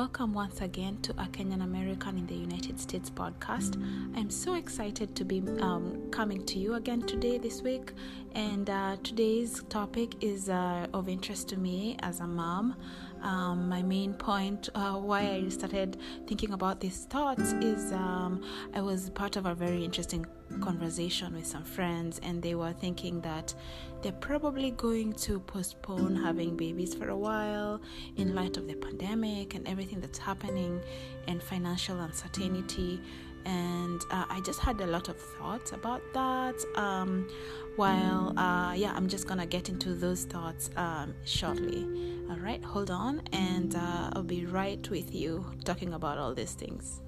Welcome once again to a Kenyan American in the United States podcast. I'm so excited to be um, coming to you again today, this week. And uh, today's topic is uh, of interest to me as a mom. Um, my main point uh, why I started thinking about these thoughts is um, I was part of a very interesting conversation with some friends, and they were thinking that they're probably going to postpone having babies for a while in light of the pandemic and everything that's happening and financial uncertainty and uh, I just had a lot of thoughts about that. Um, while, uh, yeah, I'm just gonna get into those thoughts um, shortly. All right, hold on, and uh, I'll be right with you talking about all these things.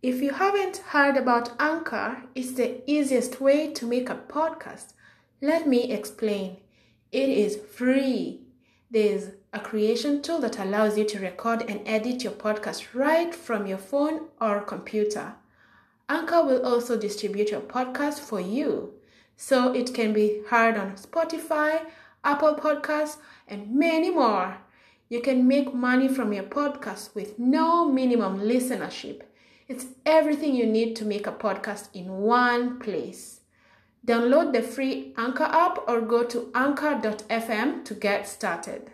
If you haven't heard about Anchor, it's the easiest way to make a podcast. Let me explain. It is free. There's a creation tool that allows you to record and edit your podcast right from your phone or computer. Anchor will also distribute your podcast for you, so it can be heard on Spotify, Apple Podcasts, and many more. You can make money from your podcast with no minimum listenership. It's everything you need to make a podcast in one place. Download the free Anchor app or go to anchor.fm to get started.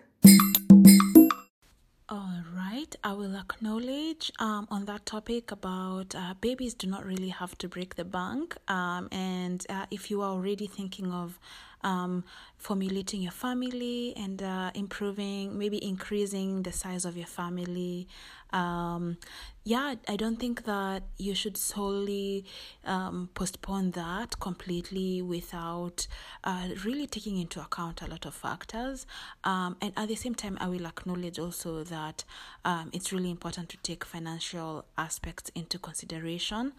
All right, I will acknowledge um, on that topic about uh, babies do not really have to break the bank. Um, and uh, if you are already thinking of um, formulating your family and uh, improving, maybe increasing the size of your family. Um, yeah, I don't think that you should solely um, postpone that completely without uh, really taking into account a lot of factors. Um, and at the same time, I will acknowledge also that um, it's really important to take financial aspects into consideration.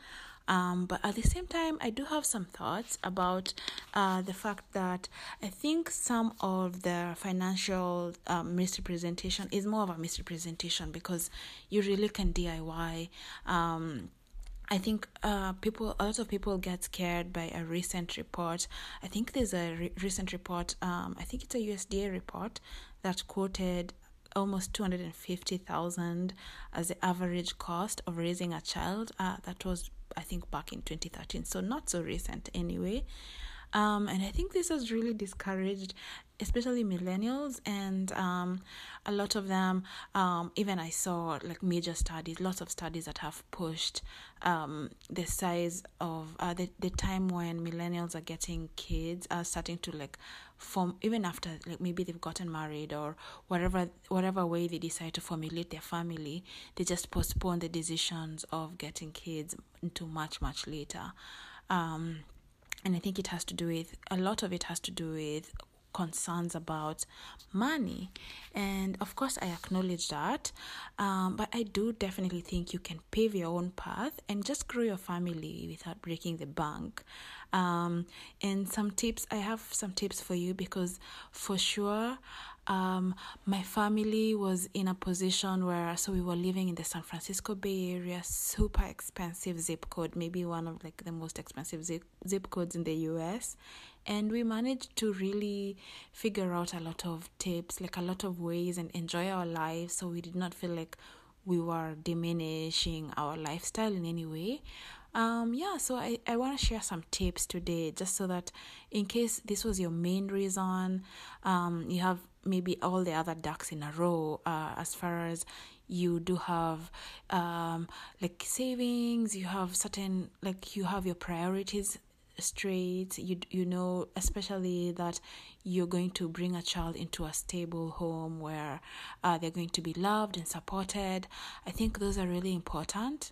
Um, but at the same time, I do have some thoughts about uh, the fact that I think some of the financial um, misrepresentation is more of a misrepresentation because you really can DIY. Um, I think uh, people, a lot of people get scared by a recent report. I think there's a re- recent report, um, I think it's a USDA report that quoted almost 250,000 as the average cost of raising a child. Uh, that was I think back in 2013, so not so recent anyway. Um, and I think this has really discouraged, especially millennials, and um, a lot of them. Um, even I saw like major studies, lots of studies that have pushed um, the size of uh, the the time when millennials are getting kids are starting to like form even after like maybe they've gotten married or whatever whatever way they decide to formulate their family, they just postpone the decisions of getting kids until much much later. Um, and I think it has to do with a lot of it has to do with concerns about money. And of course i acknowledge that. Um, but i do definitely think you can pave your own path and just grow your family without breaking the bank. Um, and some tips i have some tips for you because for sure um, my family was in a position where so we were living in the San Francisco Bay Area, super expensive zip code, maybe one of like the most expensive zip zip codes in the US, and we managed to really figure out a lot of tips, like a lot of ways, and enjoy our lives. So we did not feel like we were diminishing our lifestyle in any way um yeah so i i want to share some tips today just so that in case this was your main reason um you have maybe all the other ducks in a row uh, as far as you do have um like savings you have certain like you have your priorities straight you you know especially that you're going to bring a child into a stable home where uh, they're going to be loved and supported. I think those are really important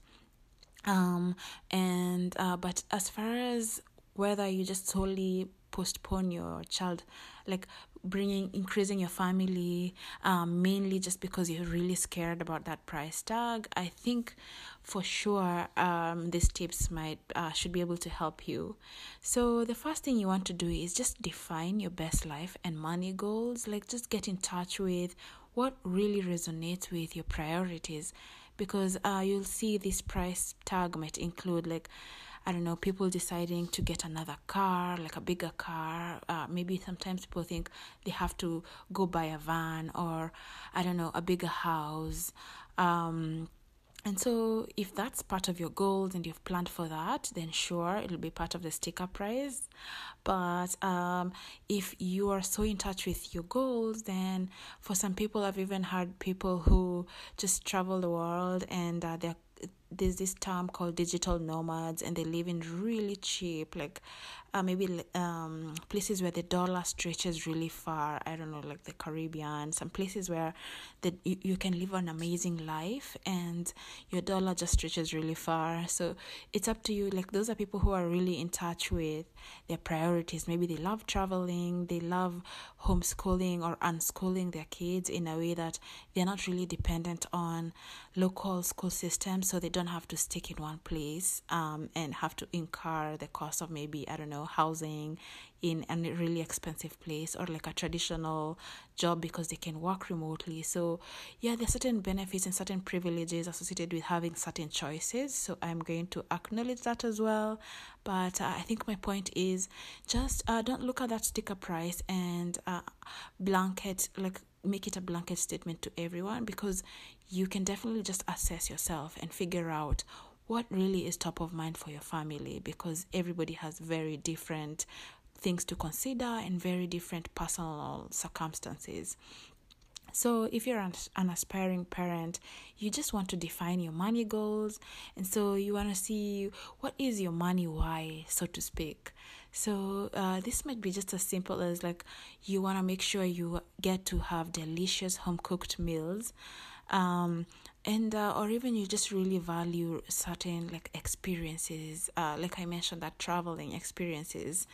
um and uh, but as far as whether you just solely postpone your child like bringing increasing your family um, mainly just because you're really scared about that price tag i think for sure um, these tips might uh, should be able to help you. So the first thing you want to do is just define your best life and money goals. Like just get in touch with what really resonates with your priorities because uh, you'll see this price tag might include like I don't know, people deciding to get another car, like a bigger car. Uh, maybe sometimes people think they have to go buy a van or, I don't know, a bigger house. Um, and so, if that's part of your goals and you've planned for that, then sure, it'll be part of the sticker price. But um, if you are so in touch with your goals, then for some people, I've even heard people who just travel the world and uh, they're there's this term called digital nomads and they live in really cheap like uh, maybe um, places where the dollar stretches really far. I don't know like the caribbean some places where that you, you can live an amazing life and your dollar just stretches really far. So it's up to you. Like those are people who are really in touch with their priorities. Maybe they love traveling they love homeschooling or unschooling their kids in a way that they're not really dependent on local school systems so they don't have to stick in one place um, and have to incur the cost of maybe i don't know housing in a really expensive place or like a traditional job because they can work remotely. So, yeah, there are certain benefits and certain privileges associated with having certain choices. So, I'm going to acknowledge that as well. But uh, I think my point is just uh, don't look at that sticker price and uh, blanket, like, make it a blanket statement to everyone because you can definitely just assess yourself and figure out what really is top of mind for your family because everybody has very different things to consider and very different personal circumstances. So, if you're an, aspiring parent, you just want to define your money goals, and so you want to see what is your money why, so to speak. So, uh, this might be just as simple as like you want to make sure you get to have delicious home cooked meals. Um, and uh, or even you just really value certain like experiences. Uh, like i mentioned that traveling experiences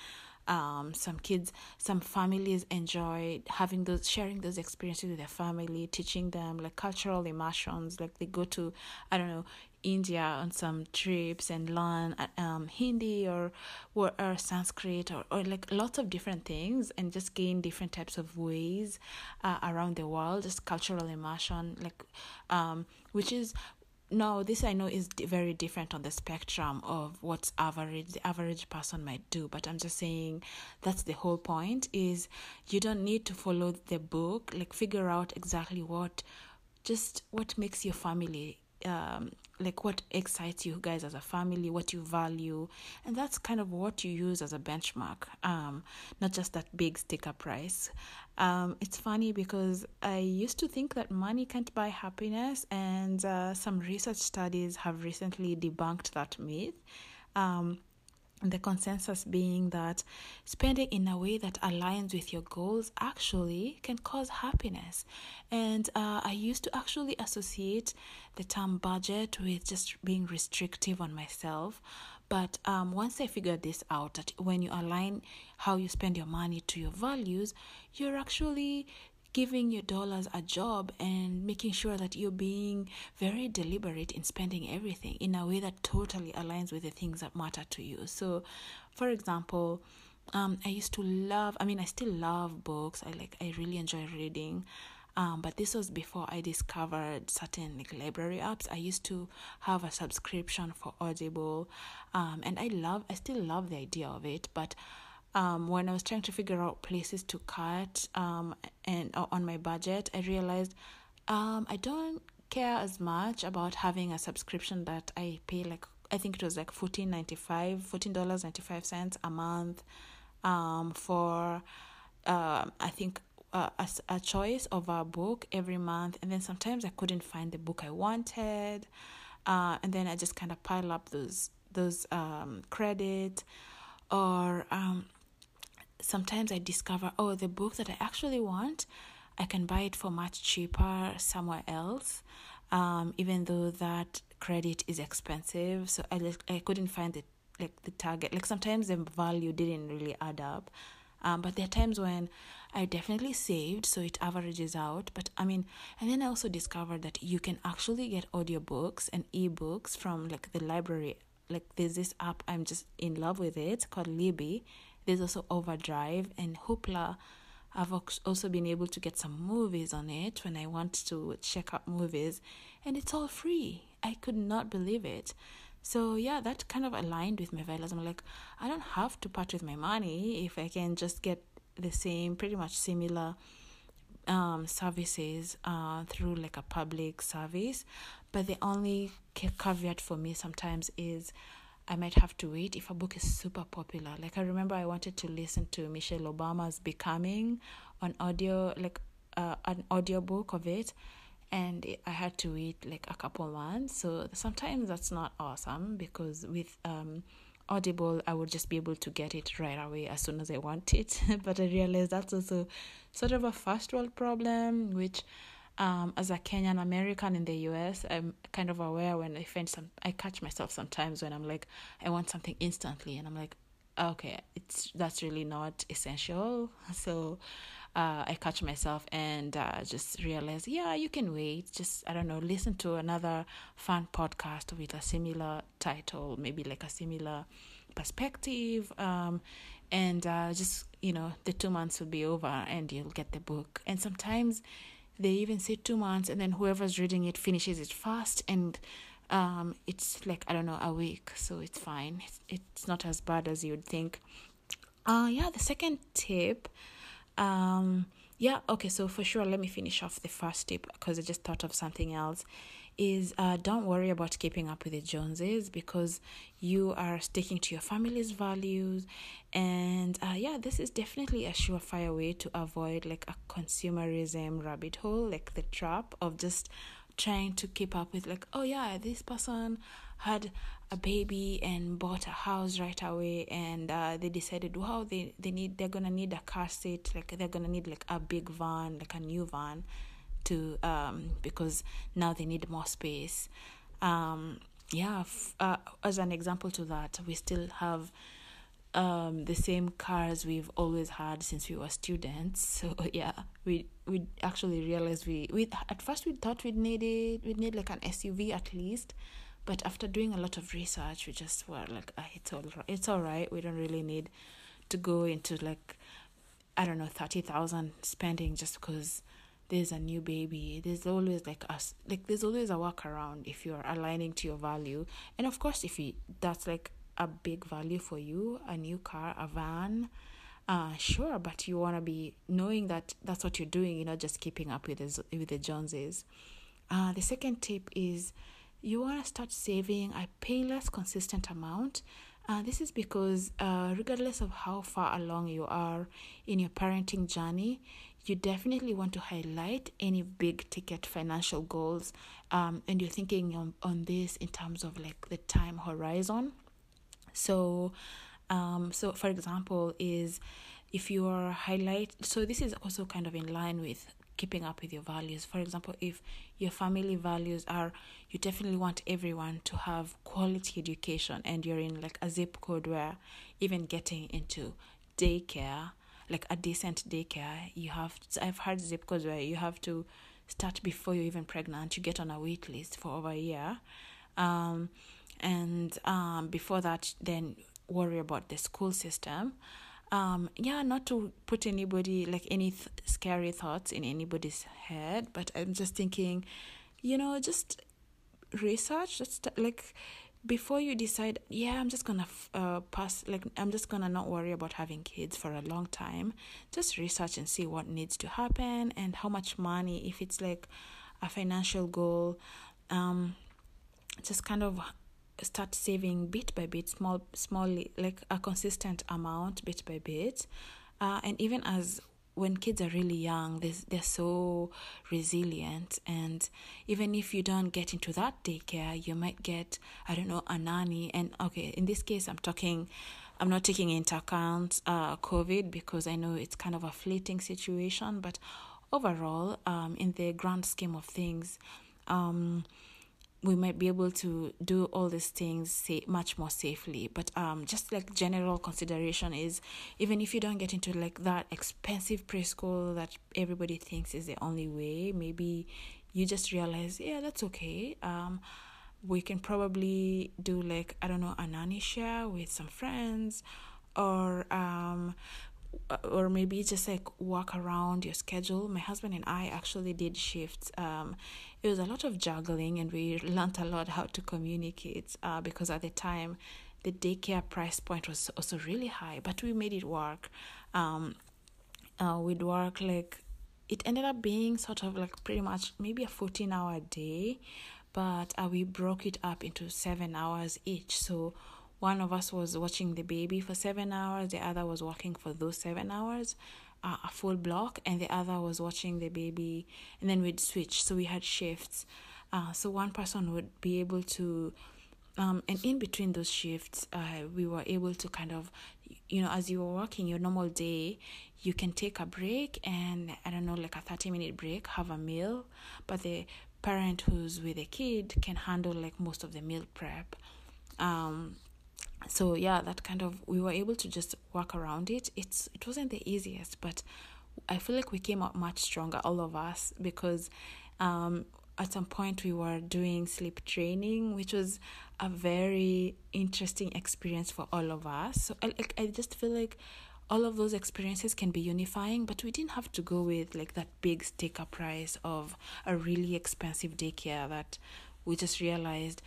um, some kids some families enjoy having those sharing those experiences with their family teaching them like cultural immersions. Like they go to i don't know India on some trips and learn um, Hindi or, or or Sanskrit or, or like lots of different things and just gain different types of ways uh, around the world, just cultural immersion, like um, which is no this i know is very different on the spectrum of what's average the average person might do but i'm just saying that's the whole point is you don't need to follow the book like figure out exactly what just what makes your family um, like what excites you guys as a family, what you value, and that's kind of what you use as a benchmark, um, not just that big sticker price. Um, it's funny because I used to think that money can't buy happiness, and uh, some research studies have recently debunked that myth. Um, the consensus being that spending in a way that aligns with your goals actually can cause happiness. And uh, I used to actually associate the term budget with just being restrictive on myself. But um, once I figured this out, that when you align how you spend your money to your values, you're actually giving your dollars a job and making sure that you're being very deliberate in spending everything in a way that totally aligns with the things that matter to you. So, for example, um, I used to love, I mean, I still love books. I like, I really enjoy reading. Um, but this was before I discovered certain like library apps. I used to have a subscription for Audible, um, and I love, I still love the idea of it. But um, when I was trying to figure out places to cut um, and uh, on my budget, I realized um, I don't care as much about having a subscription that I pay like I think it was like fourteen ninety five, fourteen dollars ninety five cents a month, um, for uh, I think uh, a, a choice of a book every month, and then sometimes I couldn't find the book I wanted, uh, and then I just kind of pile up those those um credit, or um sometimes I discover, oh, the book that I actually want, I can buy it for much cheaper somewhere else, um, even though that credit is expensive. So I I couldn't find the like the target. Like sometimes the value didn't really add up. Um, but there are times when I definitely saved, so it averages out. But I mean, and then I also discovered that you can actually get audiobooks and ebooks from like the library. Like there's this app, I'm just in love with it called Libby there's also Overdrive and Hoopla. I've also been able to get some movies on it when I want to check out movies, and it's all free. I could not believe it. So yeah, that kind of aligned with my values. I'm like, I don't have to part with my money if I can just get the same, pretty much similar um, services uh, through like a public service. But the only caveat for me sometimes is I might have to wait if a book is super popular. Like I remember I wanted to listen to Michelle Obama's Becoming on audio, like uh, an audiobook of it and I had to wait like a couple months. So sometimes that's not awesome because with um, Audible, I would just be able to get it right away as soon as I want it. but I realized that's also sort of a first world problem, which um, as a Kenyan American in the US, I'm kind of aware when I find some, I catch myself sometimes when I'm like, I want something instantly, and I'm like, okay, it's that's really not essential. So uh, I catch myself and uh, just realize, yeah, you can wait. Just, I don't know, listen to another fun podcast with a similar title, maybe like a similar perspective. Um, and uh, just, you know, the two months will be over and you'll get the book. And sometimes they even say two months and then whoever's reading it finishes it fast and um, it's like, I don't know, a week. So it's fine. It's, it's not as bad as you'd think. Uh, yeah, the second tip um, yeah, okay, so for sure, let me finish off the first tip because I just thought of something else. Is uh, don't worry about keeping up with the Joneses because you are sticking to your family's values, and uh, yeah, this is definitely a surefire way to avoid like a consumerism rabbit hole, like the trap of just trying to keep up with like, oh yeah, this person had a baby and bought a house right away and uh, they decided wow they, they need they're gonna need a car seat like they're gonna need like a big van like a new van to um because now they need more space um yeah f- uh, as an example to that we still have um the same cars we've always had since we were students so yeah we we actually realized we we at first we thought we'd need it we'd need like an SUV at least but after doing a lot of research, we just were like, ah, it's all right. It's all right. We don't really need to go into like, I don't know, thirty thousand spending just because there's a new baby. There's always like us, like there's always a workaround if you're aligning to your value. And of course, if you that's like a big value for you, a new car, a van, uh, sure, but you want to be knowing that that's what you're doing, you're not just keeping up with the, with the Joneses. Uh, the second tip is you want to start saving a payless consistent amount uh, this is because uh, regardless of how far along you are in your parenting journey you definitely want to highlight any big ticket financial goals um, and you're thinking on, on this in terms of like the time horizon so um, so for example is if you are highlight so this is also kind of in line with keeping up with your values. For example, if your family values are you definitely want everyone to have quality education and you're in like a zip code where even getting into daycare, like a decent daycare, you have to, I've heard zip codes where you have to start before you're even pregnant. You get on a wait list for over a year. Um, and um, before that, then worry about the school system um yeah not to put anybody like any th- scary thoughts in anybody's head but i'm just thinking you know just research just like before you decide yeah i'm just gonna uh, pass like i'm just gonna not worry about having kids for a long time just research and see what needs to happen and how much money if it's like a financial goal um just kind of start saving bit by bit, small, small, like a consistent amount, bit by bit. Uh, and even as when kids are really young, they're, they're so resilient. And even if you don't get into that daycare, you might get, I don't know, a nanny. And okay, in this case, I'm talking, I'm not taking into account uh, COVID because I know it's kind of a fleeting situation. But overall, um, in the grand scheme of things, um, we might be able to do all these things say much more safely but um just like general consideration is even if you don't get into like that expensive preschool that everybody thinks is the only way maybe you just realize yeah that's okay um we can probably do like i don't know a nanny share with some friends or um or maybe just like walk around your schedule. My husband and I actually did shifts. Um, it was a lot of juggling, and we learned a lot how to communicate uh, because at the time the daycare price point was also really high, but we made it work. Um, uh, we'd work like it ended up being sort of like pretty much maybe a 14 hour day, but uh, we broke it up into seven hours each. So one of us was watching the baby for seven hours, the other was working for those seven hours. A full block and the other was watching the baby and then we'd switch so we had shifts uh, so one person would be able to um, and in between those shifts, uh, we were able to kind of, you know, as you were working your normal day, you can take a break and I don't know, like a 30 minute break, have a meal. But the parent who's with a kid can handle like most of the meal prep. Um, so yeah, that kind of we were able to just work around it. It's it wasn't the easiest, but I feel like we came out much stronger, all of us, because um, at some point we were doing sleep training, which was a very interesting experience for all of us. So I, I just feel like all of those experiences can be unifying, but we didn't have to go with like that big sticker price of a really expensive daycare that we just realized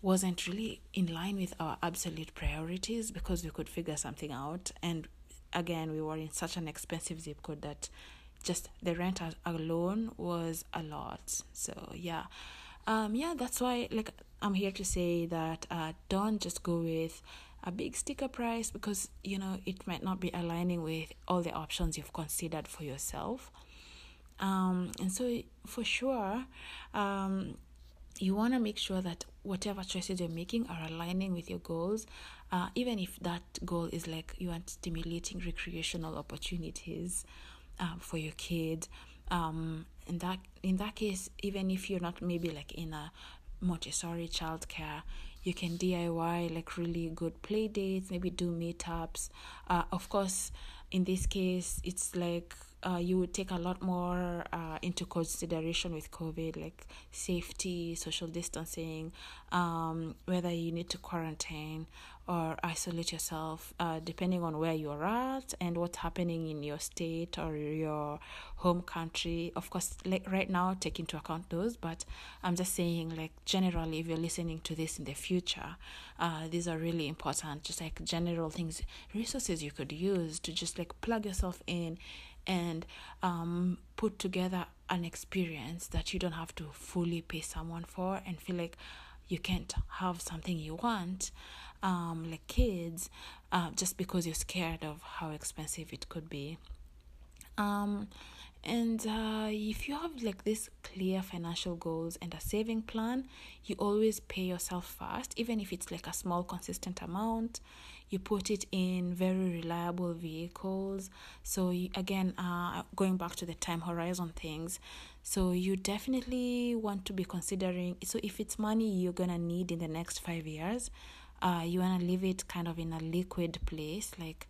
wasn't really in line with our absolute priorities because we could figure something out. And again, we were in such an expensive zip code that just the rent alone was a lot. So yeah, um, yeah, that's why like I'm here to say that uh, don't just go with a big sticker price because you know it might not be aligning with all the options you've considered for yourself. Um, and so for sure, um, you want to make sure that whatever choices you're making are aligning with your goals uh, even if that goal is like you want stimulating recreational opportunities um, for your kid um in that in that case even if you're not maybe like in a montessori childcare you can diy like really good play dates maybe do meetups. Uh, of course in this case it's like uh, you would take a lot more uh, into consideration with COVID, like safety, social distancing, um, whether you need to quarantine or isolate yourself, uh, depending on where you're at and what's happening in your state or your home country. Of course, like right now, take into account those, but I'm just saying, like, generally, if you're listening to this in the future, uh, these are really important, just like general things, resources you could use to just like plug yourself in and um, put together an experience that you don't have to fully pay someone for and feel like you can't have something you want um, like kids uh, just because you're scared of how expensive it could be. Um, and uh, if you have like this clear financial goals and a saving plan you always pay yourself first even if it's like a small consistent amount you put it in very reliable vehicles. So you, again uh, going back to the time horizon things so you definitely want to be considering so if it's money you're gonna need in the next five years uh, you want to leave it kind of in a liquid place. Like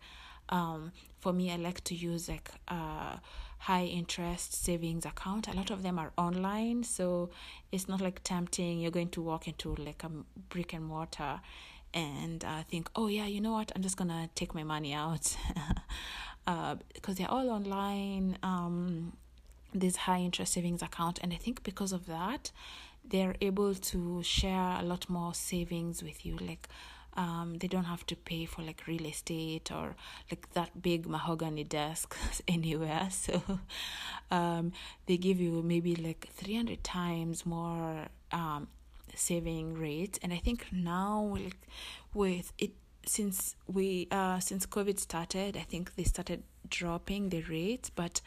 um, for me i like to use like uh, high interest savings account. A lot of them are online so it's not like tempting. You're going to walk into like a brick and mortar and uh, think, oh yeah, you know what? I'm just gonna take my money out uh, because they're all online. Um, this high interest savings account, and I think because of that, they're able to share a lot more savings with you. Like, um, they don't have to pay for like real estate or like that big mahogany desk anywhere. So, um, they give you maybe like three hundred times more um saving rates and i think now like with it since we uh since covid started i think they started dropping the rates. But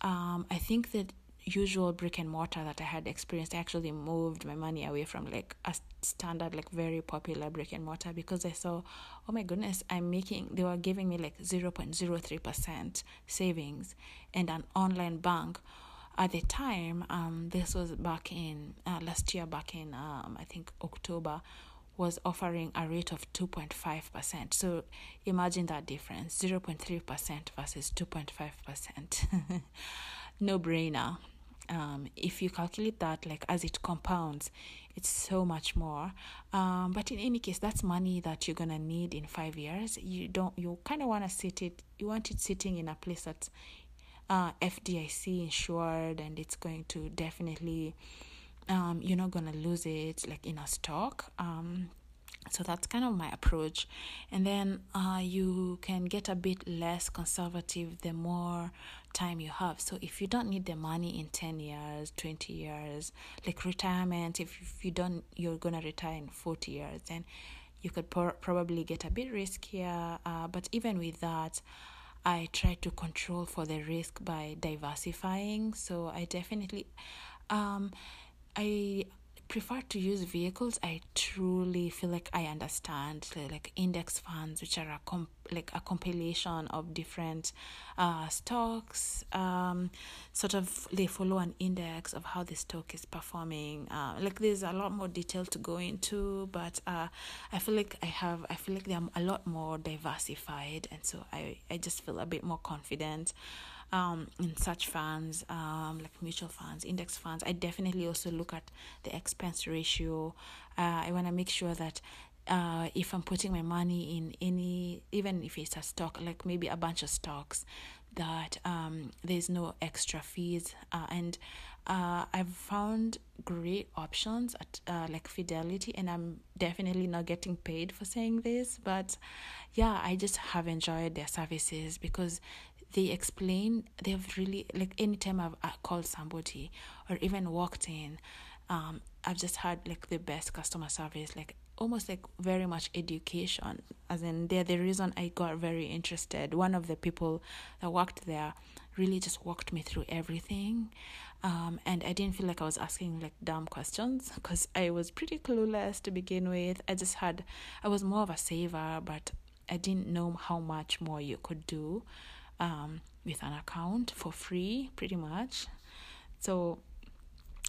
um i think that usual brick and mortar that i had experienced i actually moved my money away from like a standard like very popular brick and mortar because i saw oh my goodness i'm making they were giving me like 0.03% savings. And an online bank at the time, um, this was back in uh, last year, back in um, I think October, was offering a rate of 2.5%. So imagine that difference 0.3% versus 2.5%. no brainer. um, if you calculate that like as it compounds it's so much more um, but in any case that's money that you're gonna need in five years you don't you kind of want to sit it you want it sitting in a place that's uh, fdic insured and it's going to definitely um, you're not gonna lose it like in a stock. Um, so that's kind of my approach. And then uh, you can get a bit less conservative the more time you have. So if you don't need the money in 10 years 20 years like retirement if, if you don't you're gonna retire in 40 years then you could probably get a bit riskier uh, but even with that i try to control for the risk by diversifying so i definitely um, i prefer to use vehicles I truly feel like I understand like index funds which are a comp- like a compilation of different uh, stocks um, sort of they follow an index of how the stock is performing uh, like there's a lot more detail to go into but uh, I feel like I have I feel like they're a lot more diversified and so I, I just feel a bit more confident um, in such funds, um, like mutual funds, index funds, I definitely also look at the expense ratio. Uh, I want to make sure that uh, if I'm putting my money in any, even if it's a stock, like maybe a bunch of stocks, that um, there's no extra fees. Uh, and uh, I've found great options at uh, like Fidelity, and I'm definitely not getting paid for saying this, but yeah, I just have enjoyed their services because they explain they've really like anytime I've called somebody or even walked in um I've just had like the best customer service like almost like very much education. As in they're the reason I got very interested. One of the people that worked there really just walked me through everything. Um, and I didn't feel like I was asking like dumb questions because I was pretty clueless to begin with. I just had I was more of a saver but I didn't know how much more you could do um, with an account for free, pretty much. So,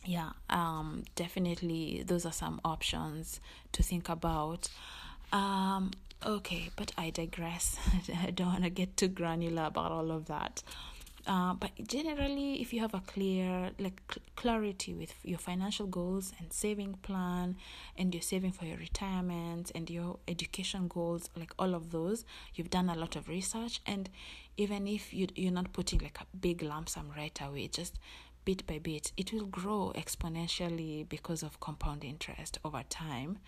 yeah, um, definitely those are some options to think about. Um, okay, but I digress. I don't want to get too granular about all of that. Uh, but generally, if you have a clear, like cl- clarity with your financial goals and saving plan, and you're saving for your retirement and your education goals, like all of those, you've done a lot of research, and even if you you're not putting like a big lump sum right away, just bit by bit, it will grow exponentially because of compound interest over time.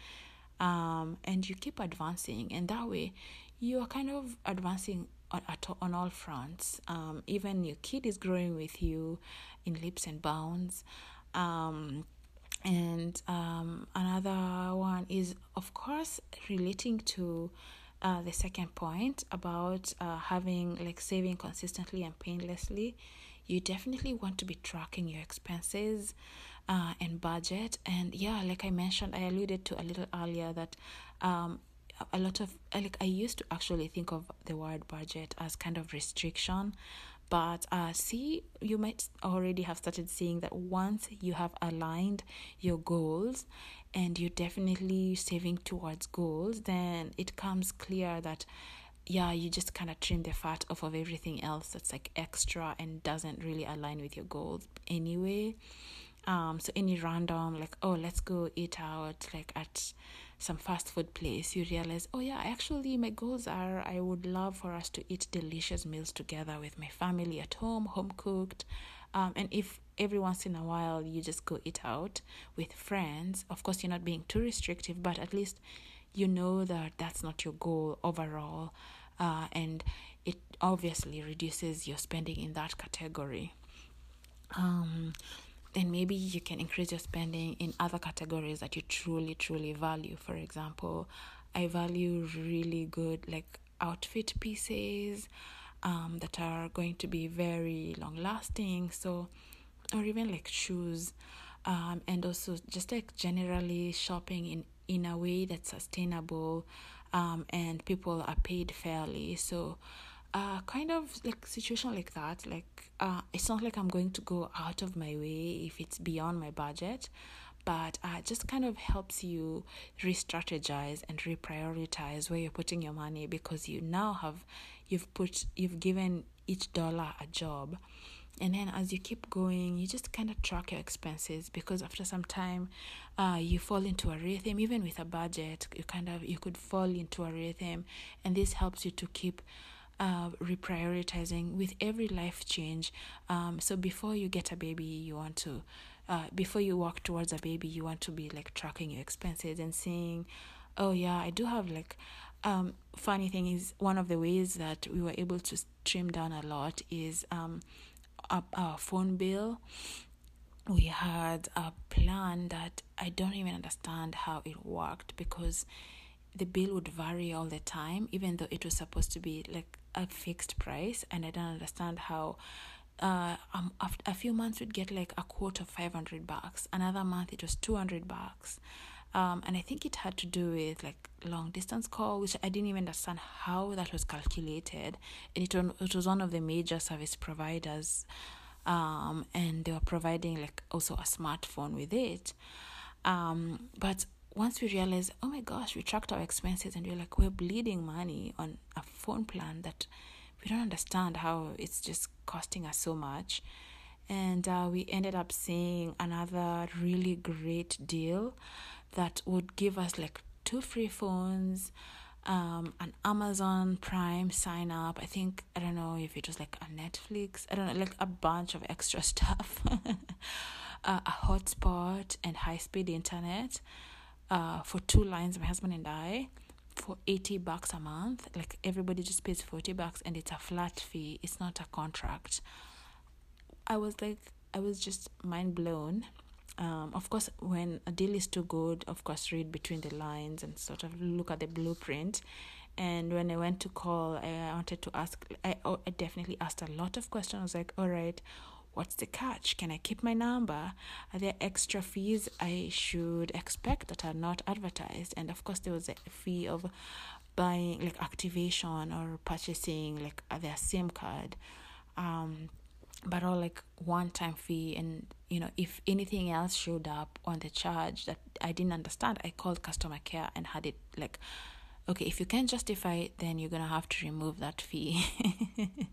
Um, and you keep advancing, and that way, you are kind of advancing on, on all fronts. Um, even your kid is growing with you in leaps and bounds. Um, and um, another one is, of course, relating to uh, the second point about uh, having like saving consistently and painlessly. You definitely want to be tracking your expenses uh, and budget. And yeah, like I mentioned, I alluded to a little earlier that um, a lot of like I used to actually think of the word budget as kind of restriction but uh see you might already have started seeing that once you have aligned your goals and you're definitely saving towards goals then it comes clear that yeah you just kind of trim the fat off of everything else that's like extra and doesn't really align with your goals anyway. Um so any random like oh let's go eat out like at some fast food place, you realize, oh yeah, actually my goals are I would love for us to eat delicious meals together with my family at home, home cooked. Um, and if every once in a while you just go eat out with friends, of course you're not being too restrictive, but at least you know that that's not your goal overall. Uh, and it obviously reduces your spending in that category. Um, then maybe you can increase your spending in other categories that you truly truly value. For example i value really good like outfit pieces um, that are going to be very long lasting so or even like shoes um, and also just like generally shopping in in a way that's sustainable um, and people are paid fairly. So uh, kind of like situation like that like uh, it's not like i'm going to go out of my way if it's beyond my budget but uh, just kind of helps you re-strategize and reprioritize where you're putting your money because you now have you've put you've given each dollar a job. And then as you keep going you just kind of track your expenses because after some time uh, you fall into a rhythm. Even with a budget you kind of you could fall into a rhythm and this helps you to keep uh, reprioritizing with every life change. Um, so before you get a baby you want to uh, before you walk towards a baby you want to be like tracking your expenses and seeing oh yeah i do have like um funny thing is one of the ways that we were able to trim down a lot is um our phone bill. We had a plan that i don't even understand how it worked because the bill would vary all the time even though it was supposed to be like a fixed price and i don't understand how uh um a few months we'd get like a quote of 500 bucks another month it was 200 bucks um, and I think it had to do with like long distance call, which I didn't even understand how that was calculated. And it, it was one of the major service providers, um, and they were providing like also a smartphone with it. Um, but once we realized, oh my gosh, we tracked our expenses, and we we're like, we're bleeding money on a phone plan that we don't understand how it's just costing us so much. And uh, we ended up seeing another really great deal that would give us like two free phones, um, an Amazon Prime sign up. I think I don't know if it was like a Netflix. I don't know, like a bunch of extra stuff. uh, a hotspot and high speed internet. Uh, for two lines, my husband and I, for eighty bucks a month. Like everybody just pays forty bucks, and it's a flat fee. It's not a contract. I was like, I was just mind blown um, of course, when a deal is too good, of course, read between the lines and sort of look at the blueprint. And when I went to call, I wanted to ask, I, I definitely asked a lot of questions. I was like, all right, what's the catch? Can I keep my number? Are there extra fees I should expect that are not advertised? And of course, there was a fee of buying, like activation or purchasing, like their SIM card. Um, but all like one time fee and you know if anything else showed up on the charge that i didn't understand i called customer care and had it like okay if you can't justify it then you're gonna have to remove that fee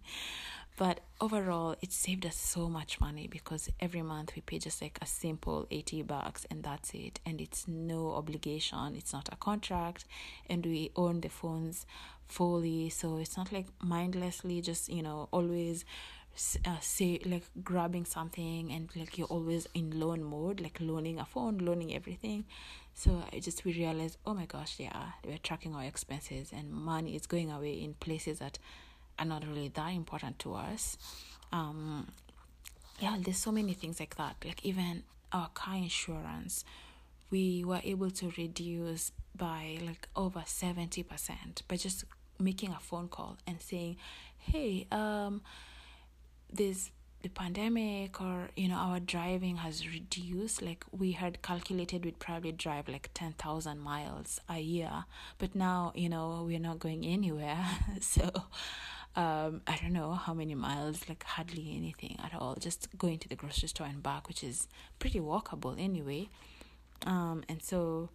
but overall it saved us so much money because every month we pay just like a simple 80 bucks and that's it. And it's no obligation. It's not a contract. And we own the phones fully. So it's not like mindlessly just you know always uh, say like grabbing something and like you're always in loan mode like loaning a phone loaning everything. So i just we realized oh my gosh yeah we're tracking our expenses and money is going away in places that are not really that important to us. Um yeah there's so many things like that. Like even our car insurance we were able to reduce by like over 70% by just making a phone call and saying hey um this the pandemic or you know our driving has reduced. Like we had calculated we'd probably drive like 10,000 miles a year but now you know we're not going anywhere. So um i don't know how many miles like hardly anything at all just going to the grocery store and back which is pretty walkable anyway. Um and so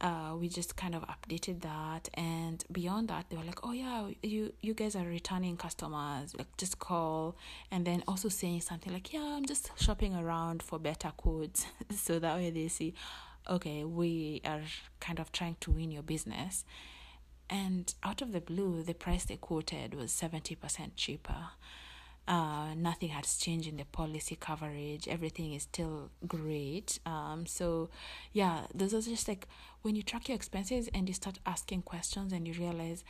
uh, we just kind of updated that. And beyond that they were like oh yeah you you guys are returning customers like just call. And then also saying something like yeah i'm just shopping around for better quotes. So that way they see okay we are kind of trying to win your business and out of the blue the price they quoted was 70% cheaper. Uh, nothing has changed in the policy coverage. Everything is still great. Um, so yeah those are just like when you track your expenses and you start asking questions and you realize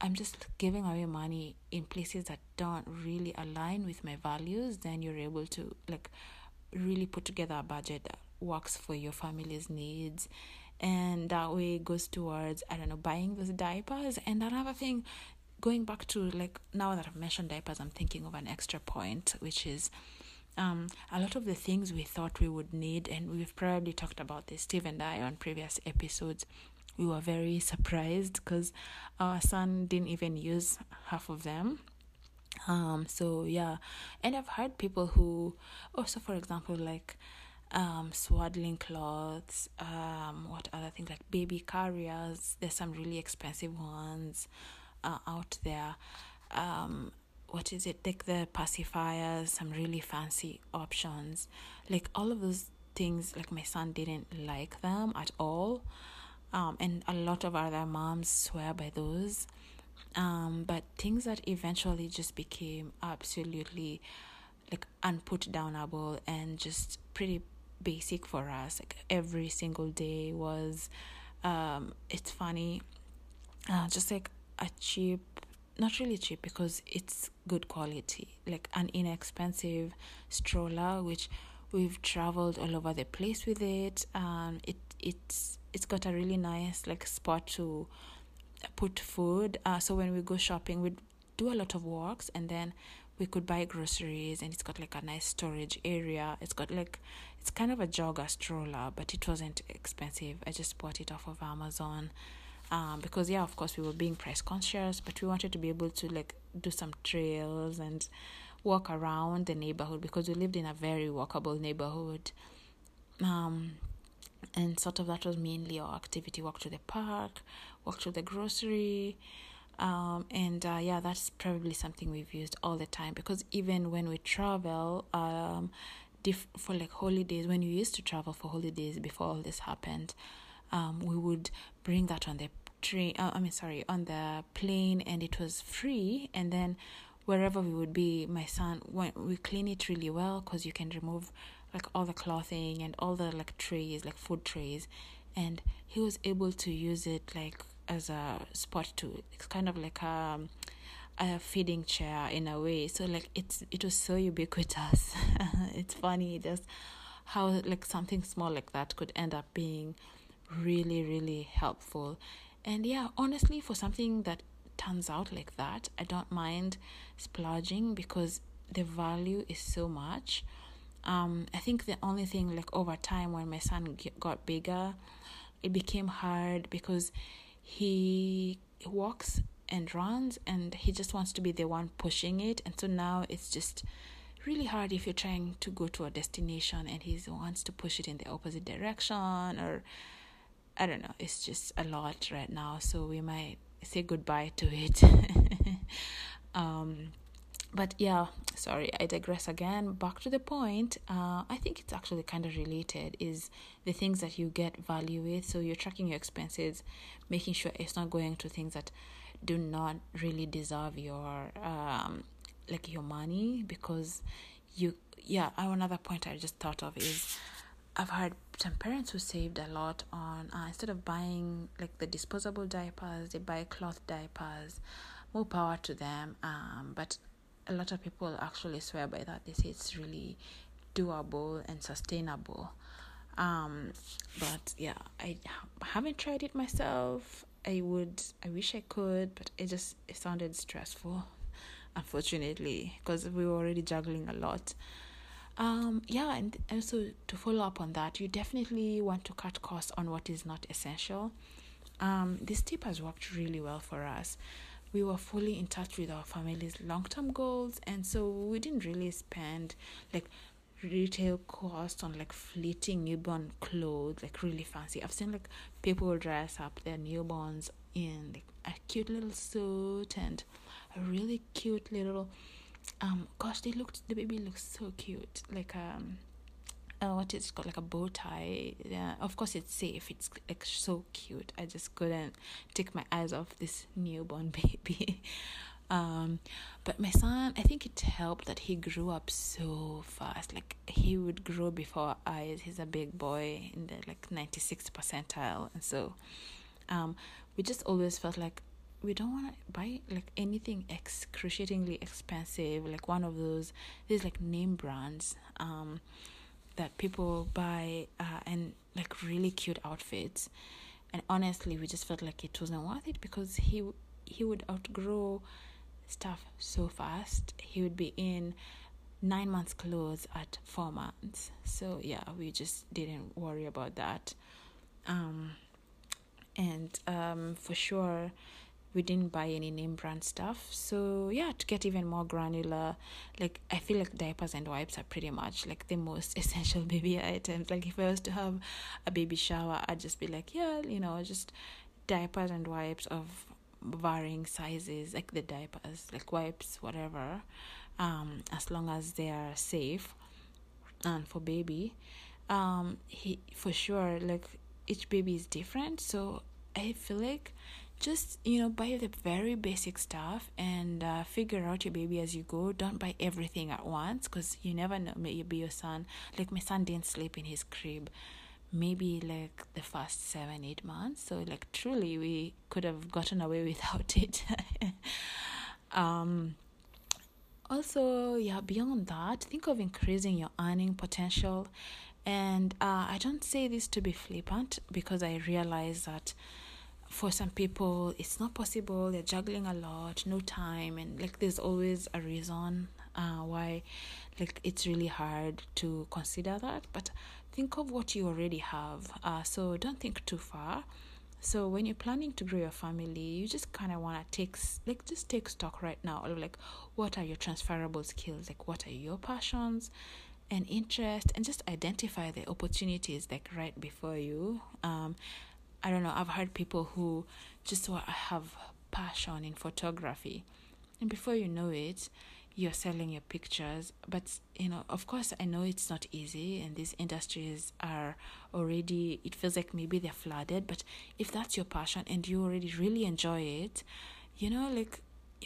i'm just giving away money in places that don't really align with my values then you're able to like really put together a budget that works for your family's needs and that way goes towards i don't know buying those diapers and another thing going back to like now that I've mentioned diapers, I'm thinking of an extra point, which is um, a lot of the things we thought we would need, and we've probably talked about this, Steve and I, on previous episodes. We were very surprised because our son didn't even use half of them. Um, so yeah, and I've heard people who, also for example, like um swaddling cloths um what other things like baby carriers there's some really expensive ones uh, out there. Um, what is it? Like the pacifiers some really fancy options. Like all of those things like my son didn't like them at all. Um, and a lot of other moms swear by those. Um, but things that eventually just became absolutely like unputdownable and just pretty basic for us like every single day was um it's funny uh, just like a cheap not really cheap because it's good quality like an inexpensive stroller which we've traveled all over the place with it and it it's it's got a really nice like spot to put food. Uh, so when we go shopping we do a lot of walks and then we could buy groceries and it's got like a nice storage area. It's got like it's kind of a jogger stroller but it wasn't expensive. I just bought it off of amazon um, because yeah of course we were being price conscious but we wanted to be able to like do some trails and walk around the neighborhood because we lived in a very walkable neighborhood. Um, and sort of that was mainly our activity walk to the park walk to the grocery um, and uh, yeah that's probably something we've used all the time because even when we travel um, diff- for like holidays when you used to travel for holidays before all this happened um, we would bring that on the train uh, i mean sorry on the plane and it was free. And then wherever we would be my son when we clean it really well because you can remove like all the clothing and all the like trays like food trays. And he was able to use it like as a spot to it's kind of like a a feeding chair in a way. So like it's it was so ubiquitous. It's funny just how like something small like that could end up being really really helpful. And yeah honestly for something that turns out like that i don't mind splurging because the value is so much. Um i think the only thing like over time when my son got bigger it became hard because he walks and runs and he just wants to be the one pushing it. And so now it's just really hard if you're trying to go to a destination and he wants to push it in the opposite direction or I don't know, it's just a lot right now, so we might say goodbye to it. um but yeah sorry i digress again. Back to the point uh, i think it's actually kind of related is the things that you get value with. So you're tracking your expenses making sure it's not going to things that do not really deserve your um like your money because you yeah another point i just thought of is i've heard some parents who saved a lot on uh, instead of buying like the disposable diapers they buy cloth diapers more power to them um but a lot of people actually swear by that they say it's really doable and sustainable um but yeah i haven't tried it myself I would, I wish I could, but it just it sounded stressful, unfortunately, because we were already juggling a lot. Um, yeah, and also to follow up on that, you definitely want to cut costs on what is not essential. Um, this tip has worked really well for us. We were fully in touch with our family's long term goals, and so we didn't really spend like retail cost on like fleeting newborn clothes, like really fancy. I've seen like people dress up their newborns in like a cute little suit and a really cute little um gosh they looked the baby looks so cute like um uh, what is called like a bow tie yeah of course it's safe it's like so cute i just couldn't take my eyes off this newborn baby um, but my son, I think it helped that he grew up so fast. Like he would grow before eyes. He's a big boy in the like 96th percentile. And so um, we just always felt like we don't want to buy like anything excruciatingly expensive, like one of those, these like name brands um, that people buy uh, and like really cute outfits. And honestly, we just felt like it wasn't worth it because he he would outgrow stuff so fast. He would be in nine months clothes at four months. So yeah, we just didn't worry about that. Um, and um, for sure, we didn't buy any name brand stuff. So yeah, to get even more granular, like I feel like diapers and wipes are pretty much like the most essential baby items. Like if I was to have a baby shower, I'd just be like, yeah, you know, just diapers and wipes of varying sizes, like the diapers, like wipes, whatever, um, as long as they are safe. And for baby, um, he for sure like each baby is different, so I feel like just you know buy the very basic stuff and uh, figure out your baby as you go. Don't buy everything at once because you never know maybe your son like my son didn't sleep in his crib maybe like the first seven eight months. So like truly we could have gotten away without it. Um also yeah beyond that think of increasing your earning potential. And uh, i don't say this to be flippant because i realize that for some people it's not possible. They're juggling a lot no time and like there's always a reason uh, why like it's really hard to consider that. But think of what you already have uh, so don't think too far. So when you're planning to grow your family you just kind of want to take like just take stock right now of like what are your transferable skills like what are your passions and interest and just identify the opportunities like right before you um I don't know, I've heard people who just have passion in photography. And before you know it, you're selling your pictures. But, you know, of course, I know it's not easy and these industries are already, it feels like maybe they're flooded. But if that's your passion and you already really enjoy it, you know, like,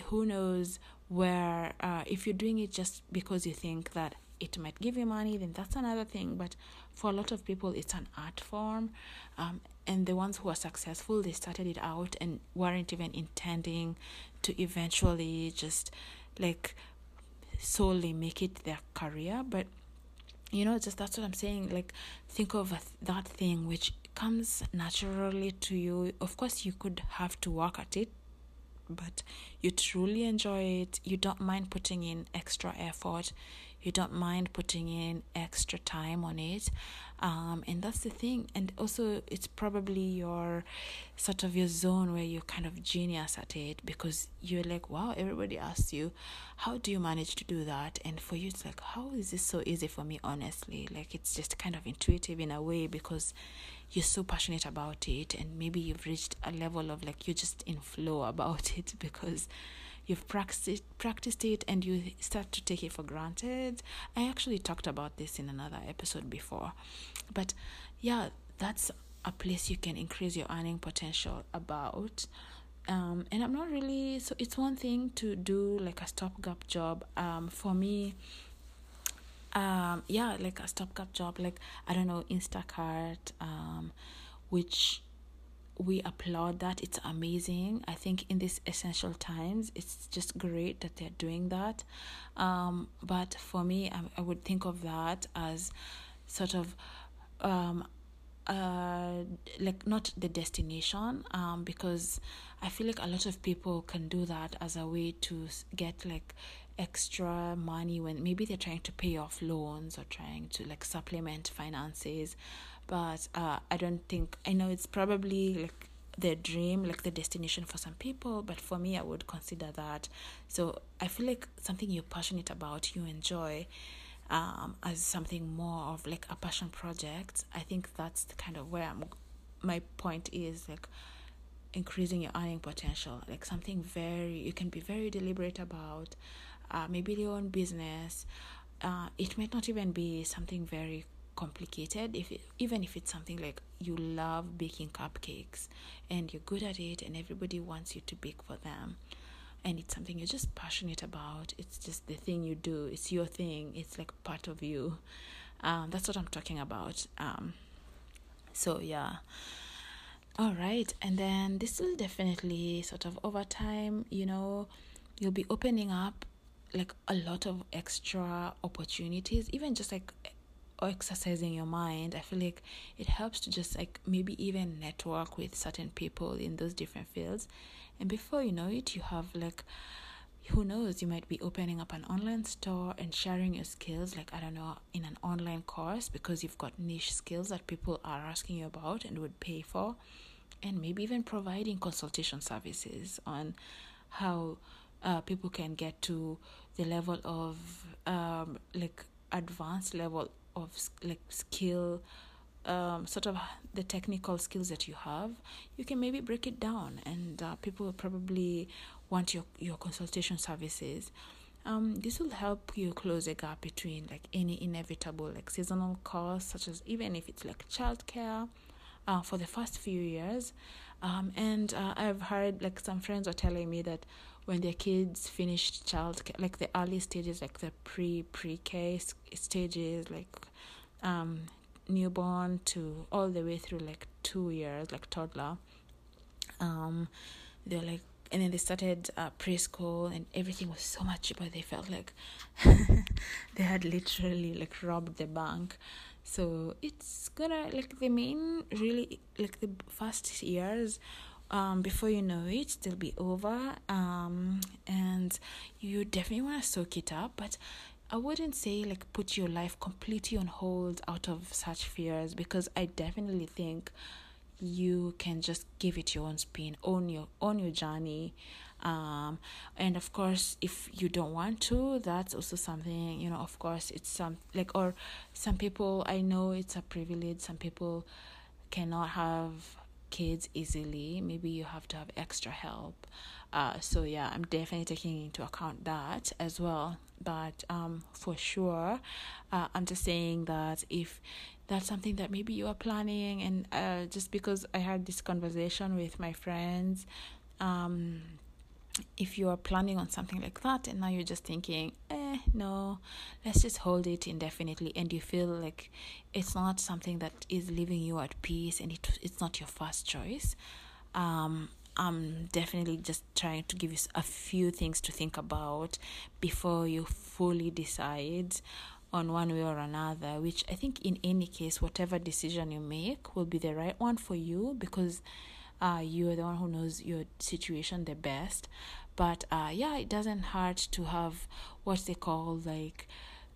who knows where, uh, if you're doing it just because you think that it might give you money, then that's another thing. But for a lot of people, it's an art form. Um, and the ones who are successful, they started it out and weren't even intending to eventually just like solely make it their career. But you know, just that's what I'm saying. Like, think of that thing which comes naturally to you. Of course, you could have to work at it but you truly enjoy it, you don't mind putting in extra effort, you don't mind putting in extra time on it um, and that's the thing. And also it's probably your sort of your zone where you're kind of genius at it because you're like wow everybody asks you how do you manage to do that? And for you it's like how is this so easy for me honestly? Like it's just kind of intuitive in a way because you're so passionate about it and maybe you've reached a level of like you're just in flow about it because you've practiced practiced it and you start to take it for granted. I actually talked about this in another episode before. But yeah, that's a place you can increase your earning potential about. Um, and I'm not really so it's one thing to do like a stopgap job. Um, for me, um, yeah, like a stopgap job, like I don't know, Instacart, um, which we applaud that. It's amazing. I think in these essential times it's just great that they're doing that. Um, but for me I, I would think of that as sort of um, uh, like not the destination um, because i feel like a lot of people can do that as a way to get like extra money when maybe they're trying to pay off loans or trying to like supplement finances but uh, I don't think I know it's probably like the dream, like the destination for some people, but for me, I would consider that. So I feel like something you're passionate about, you enjoy, um, as something more of like a passion project. I think that's the kind of where I'm. My point is like increasing your earning potential, like something very you can be very deliberate about. Uh, maybe your own business. Uh, it might not even be something very complicated if it, even if it's something like you love baking cupcakes and you're good at it and everybody wants you to bake for them and it's something you're just passionate about it's just the thing you do it's your thing it's like part of you. Um, that's what i'm talking about. Um, so yeah. All right and then this will definitely sort of over time you know you'll be opening up like a lot of extra opportunities even just like exercising your mind, I feel like it helps to just like maybe even network with certain people in those different fields. And before you know it, you have like who knows, you might be opening up an online store and sharing your skills, like I don't know, in an online course because you've got niche skills that people are asking you about and would pay for. And maybe even providing consultation services on how uh, people can get to the level of um, like advanced level of like skill um, sort of the technical skills that you have, you can maybe break it down, and uh, people will probably want your your consultation services. Um, this will help you close a gap between like any inevitable like seasonal costs, such as even if it's like childcare, uh, for the first few years. Um, and uh, I've heard like some friends are telling me that when their kids finished child like the early stages, like the pre pre K stages, like um, newborn to all the way through like two years, like toddler. Um, they're like and then they started uh, preschool and everything was so much cheaper they felt like they had literally like robbed the bank so it's gonna like the main really like the first years um before you know it they'll be over um and you definitely want to soak it up but I wouldn't say like put your life completely on hold out of such fears because I definitely think you can just give it your own spin own your own your journey um and of course if you don't want to that's also something you know of course it's some like or some people i know it's a privilege some people cannot have kids easily maybe you have to have extra help. Uh so yeah i'm definitely taking into account that as well. But um for sure uh, i'm just saying that if that's something that maybe you are planning and uh, just because i had this conversation with my friends um, if you are planning on something like that and now you're just thinking eh no let's just hold it indefinitely and you feel like it's not something that is leaving you at peace and it, it's not your first choice um, i'm definitely just trying to give you a few things to think about before you fully decide on one way or another, which I think in any case, whatever decision you make will be the right one for you because uh, you're the one who knows your situation the best. But uh, yeah, it doesn't hurt to have what they call like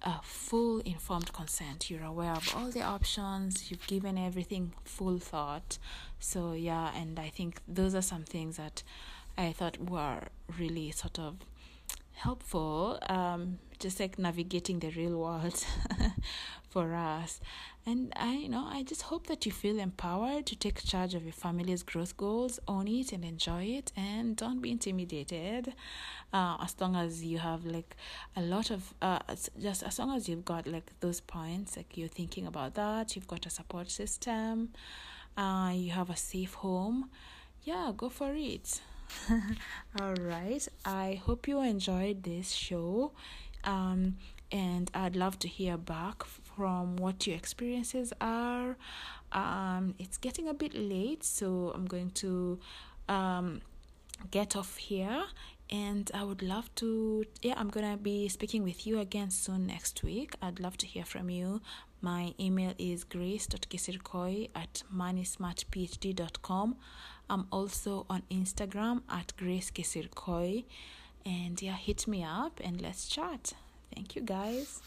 a full informed consent. You're aware of all the options, you've given everything full thought. So, yeah, and I think those are some things that I thought were really sort of helpful um, just like navigating the real world for us. And i you know i just hope that you feel empowered to take charge of your family's growth goals own it and enjoy it and don't be intimidated uh, as long as you have like a lot of uh, just as long as you've got like those points like you're thinking about that you've got a support system uh, you have a safe home yeah go for it all right. I hope you enjoyed this show um, and i'd love to hear back from what your experiences are. Um, it's getting a bit late so i'm going to um, get off here and I would love to yeah I'm gonna be speaking with you again soon next week. I'd love to hear from you. My email is grace.kisirkoi at moneysmartphd.com I'm also on Instagram at Grace Kisirkoi. And yeah, hit me up and let's chat. Thank you guys.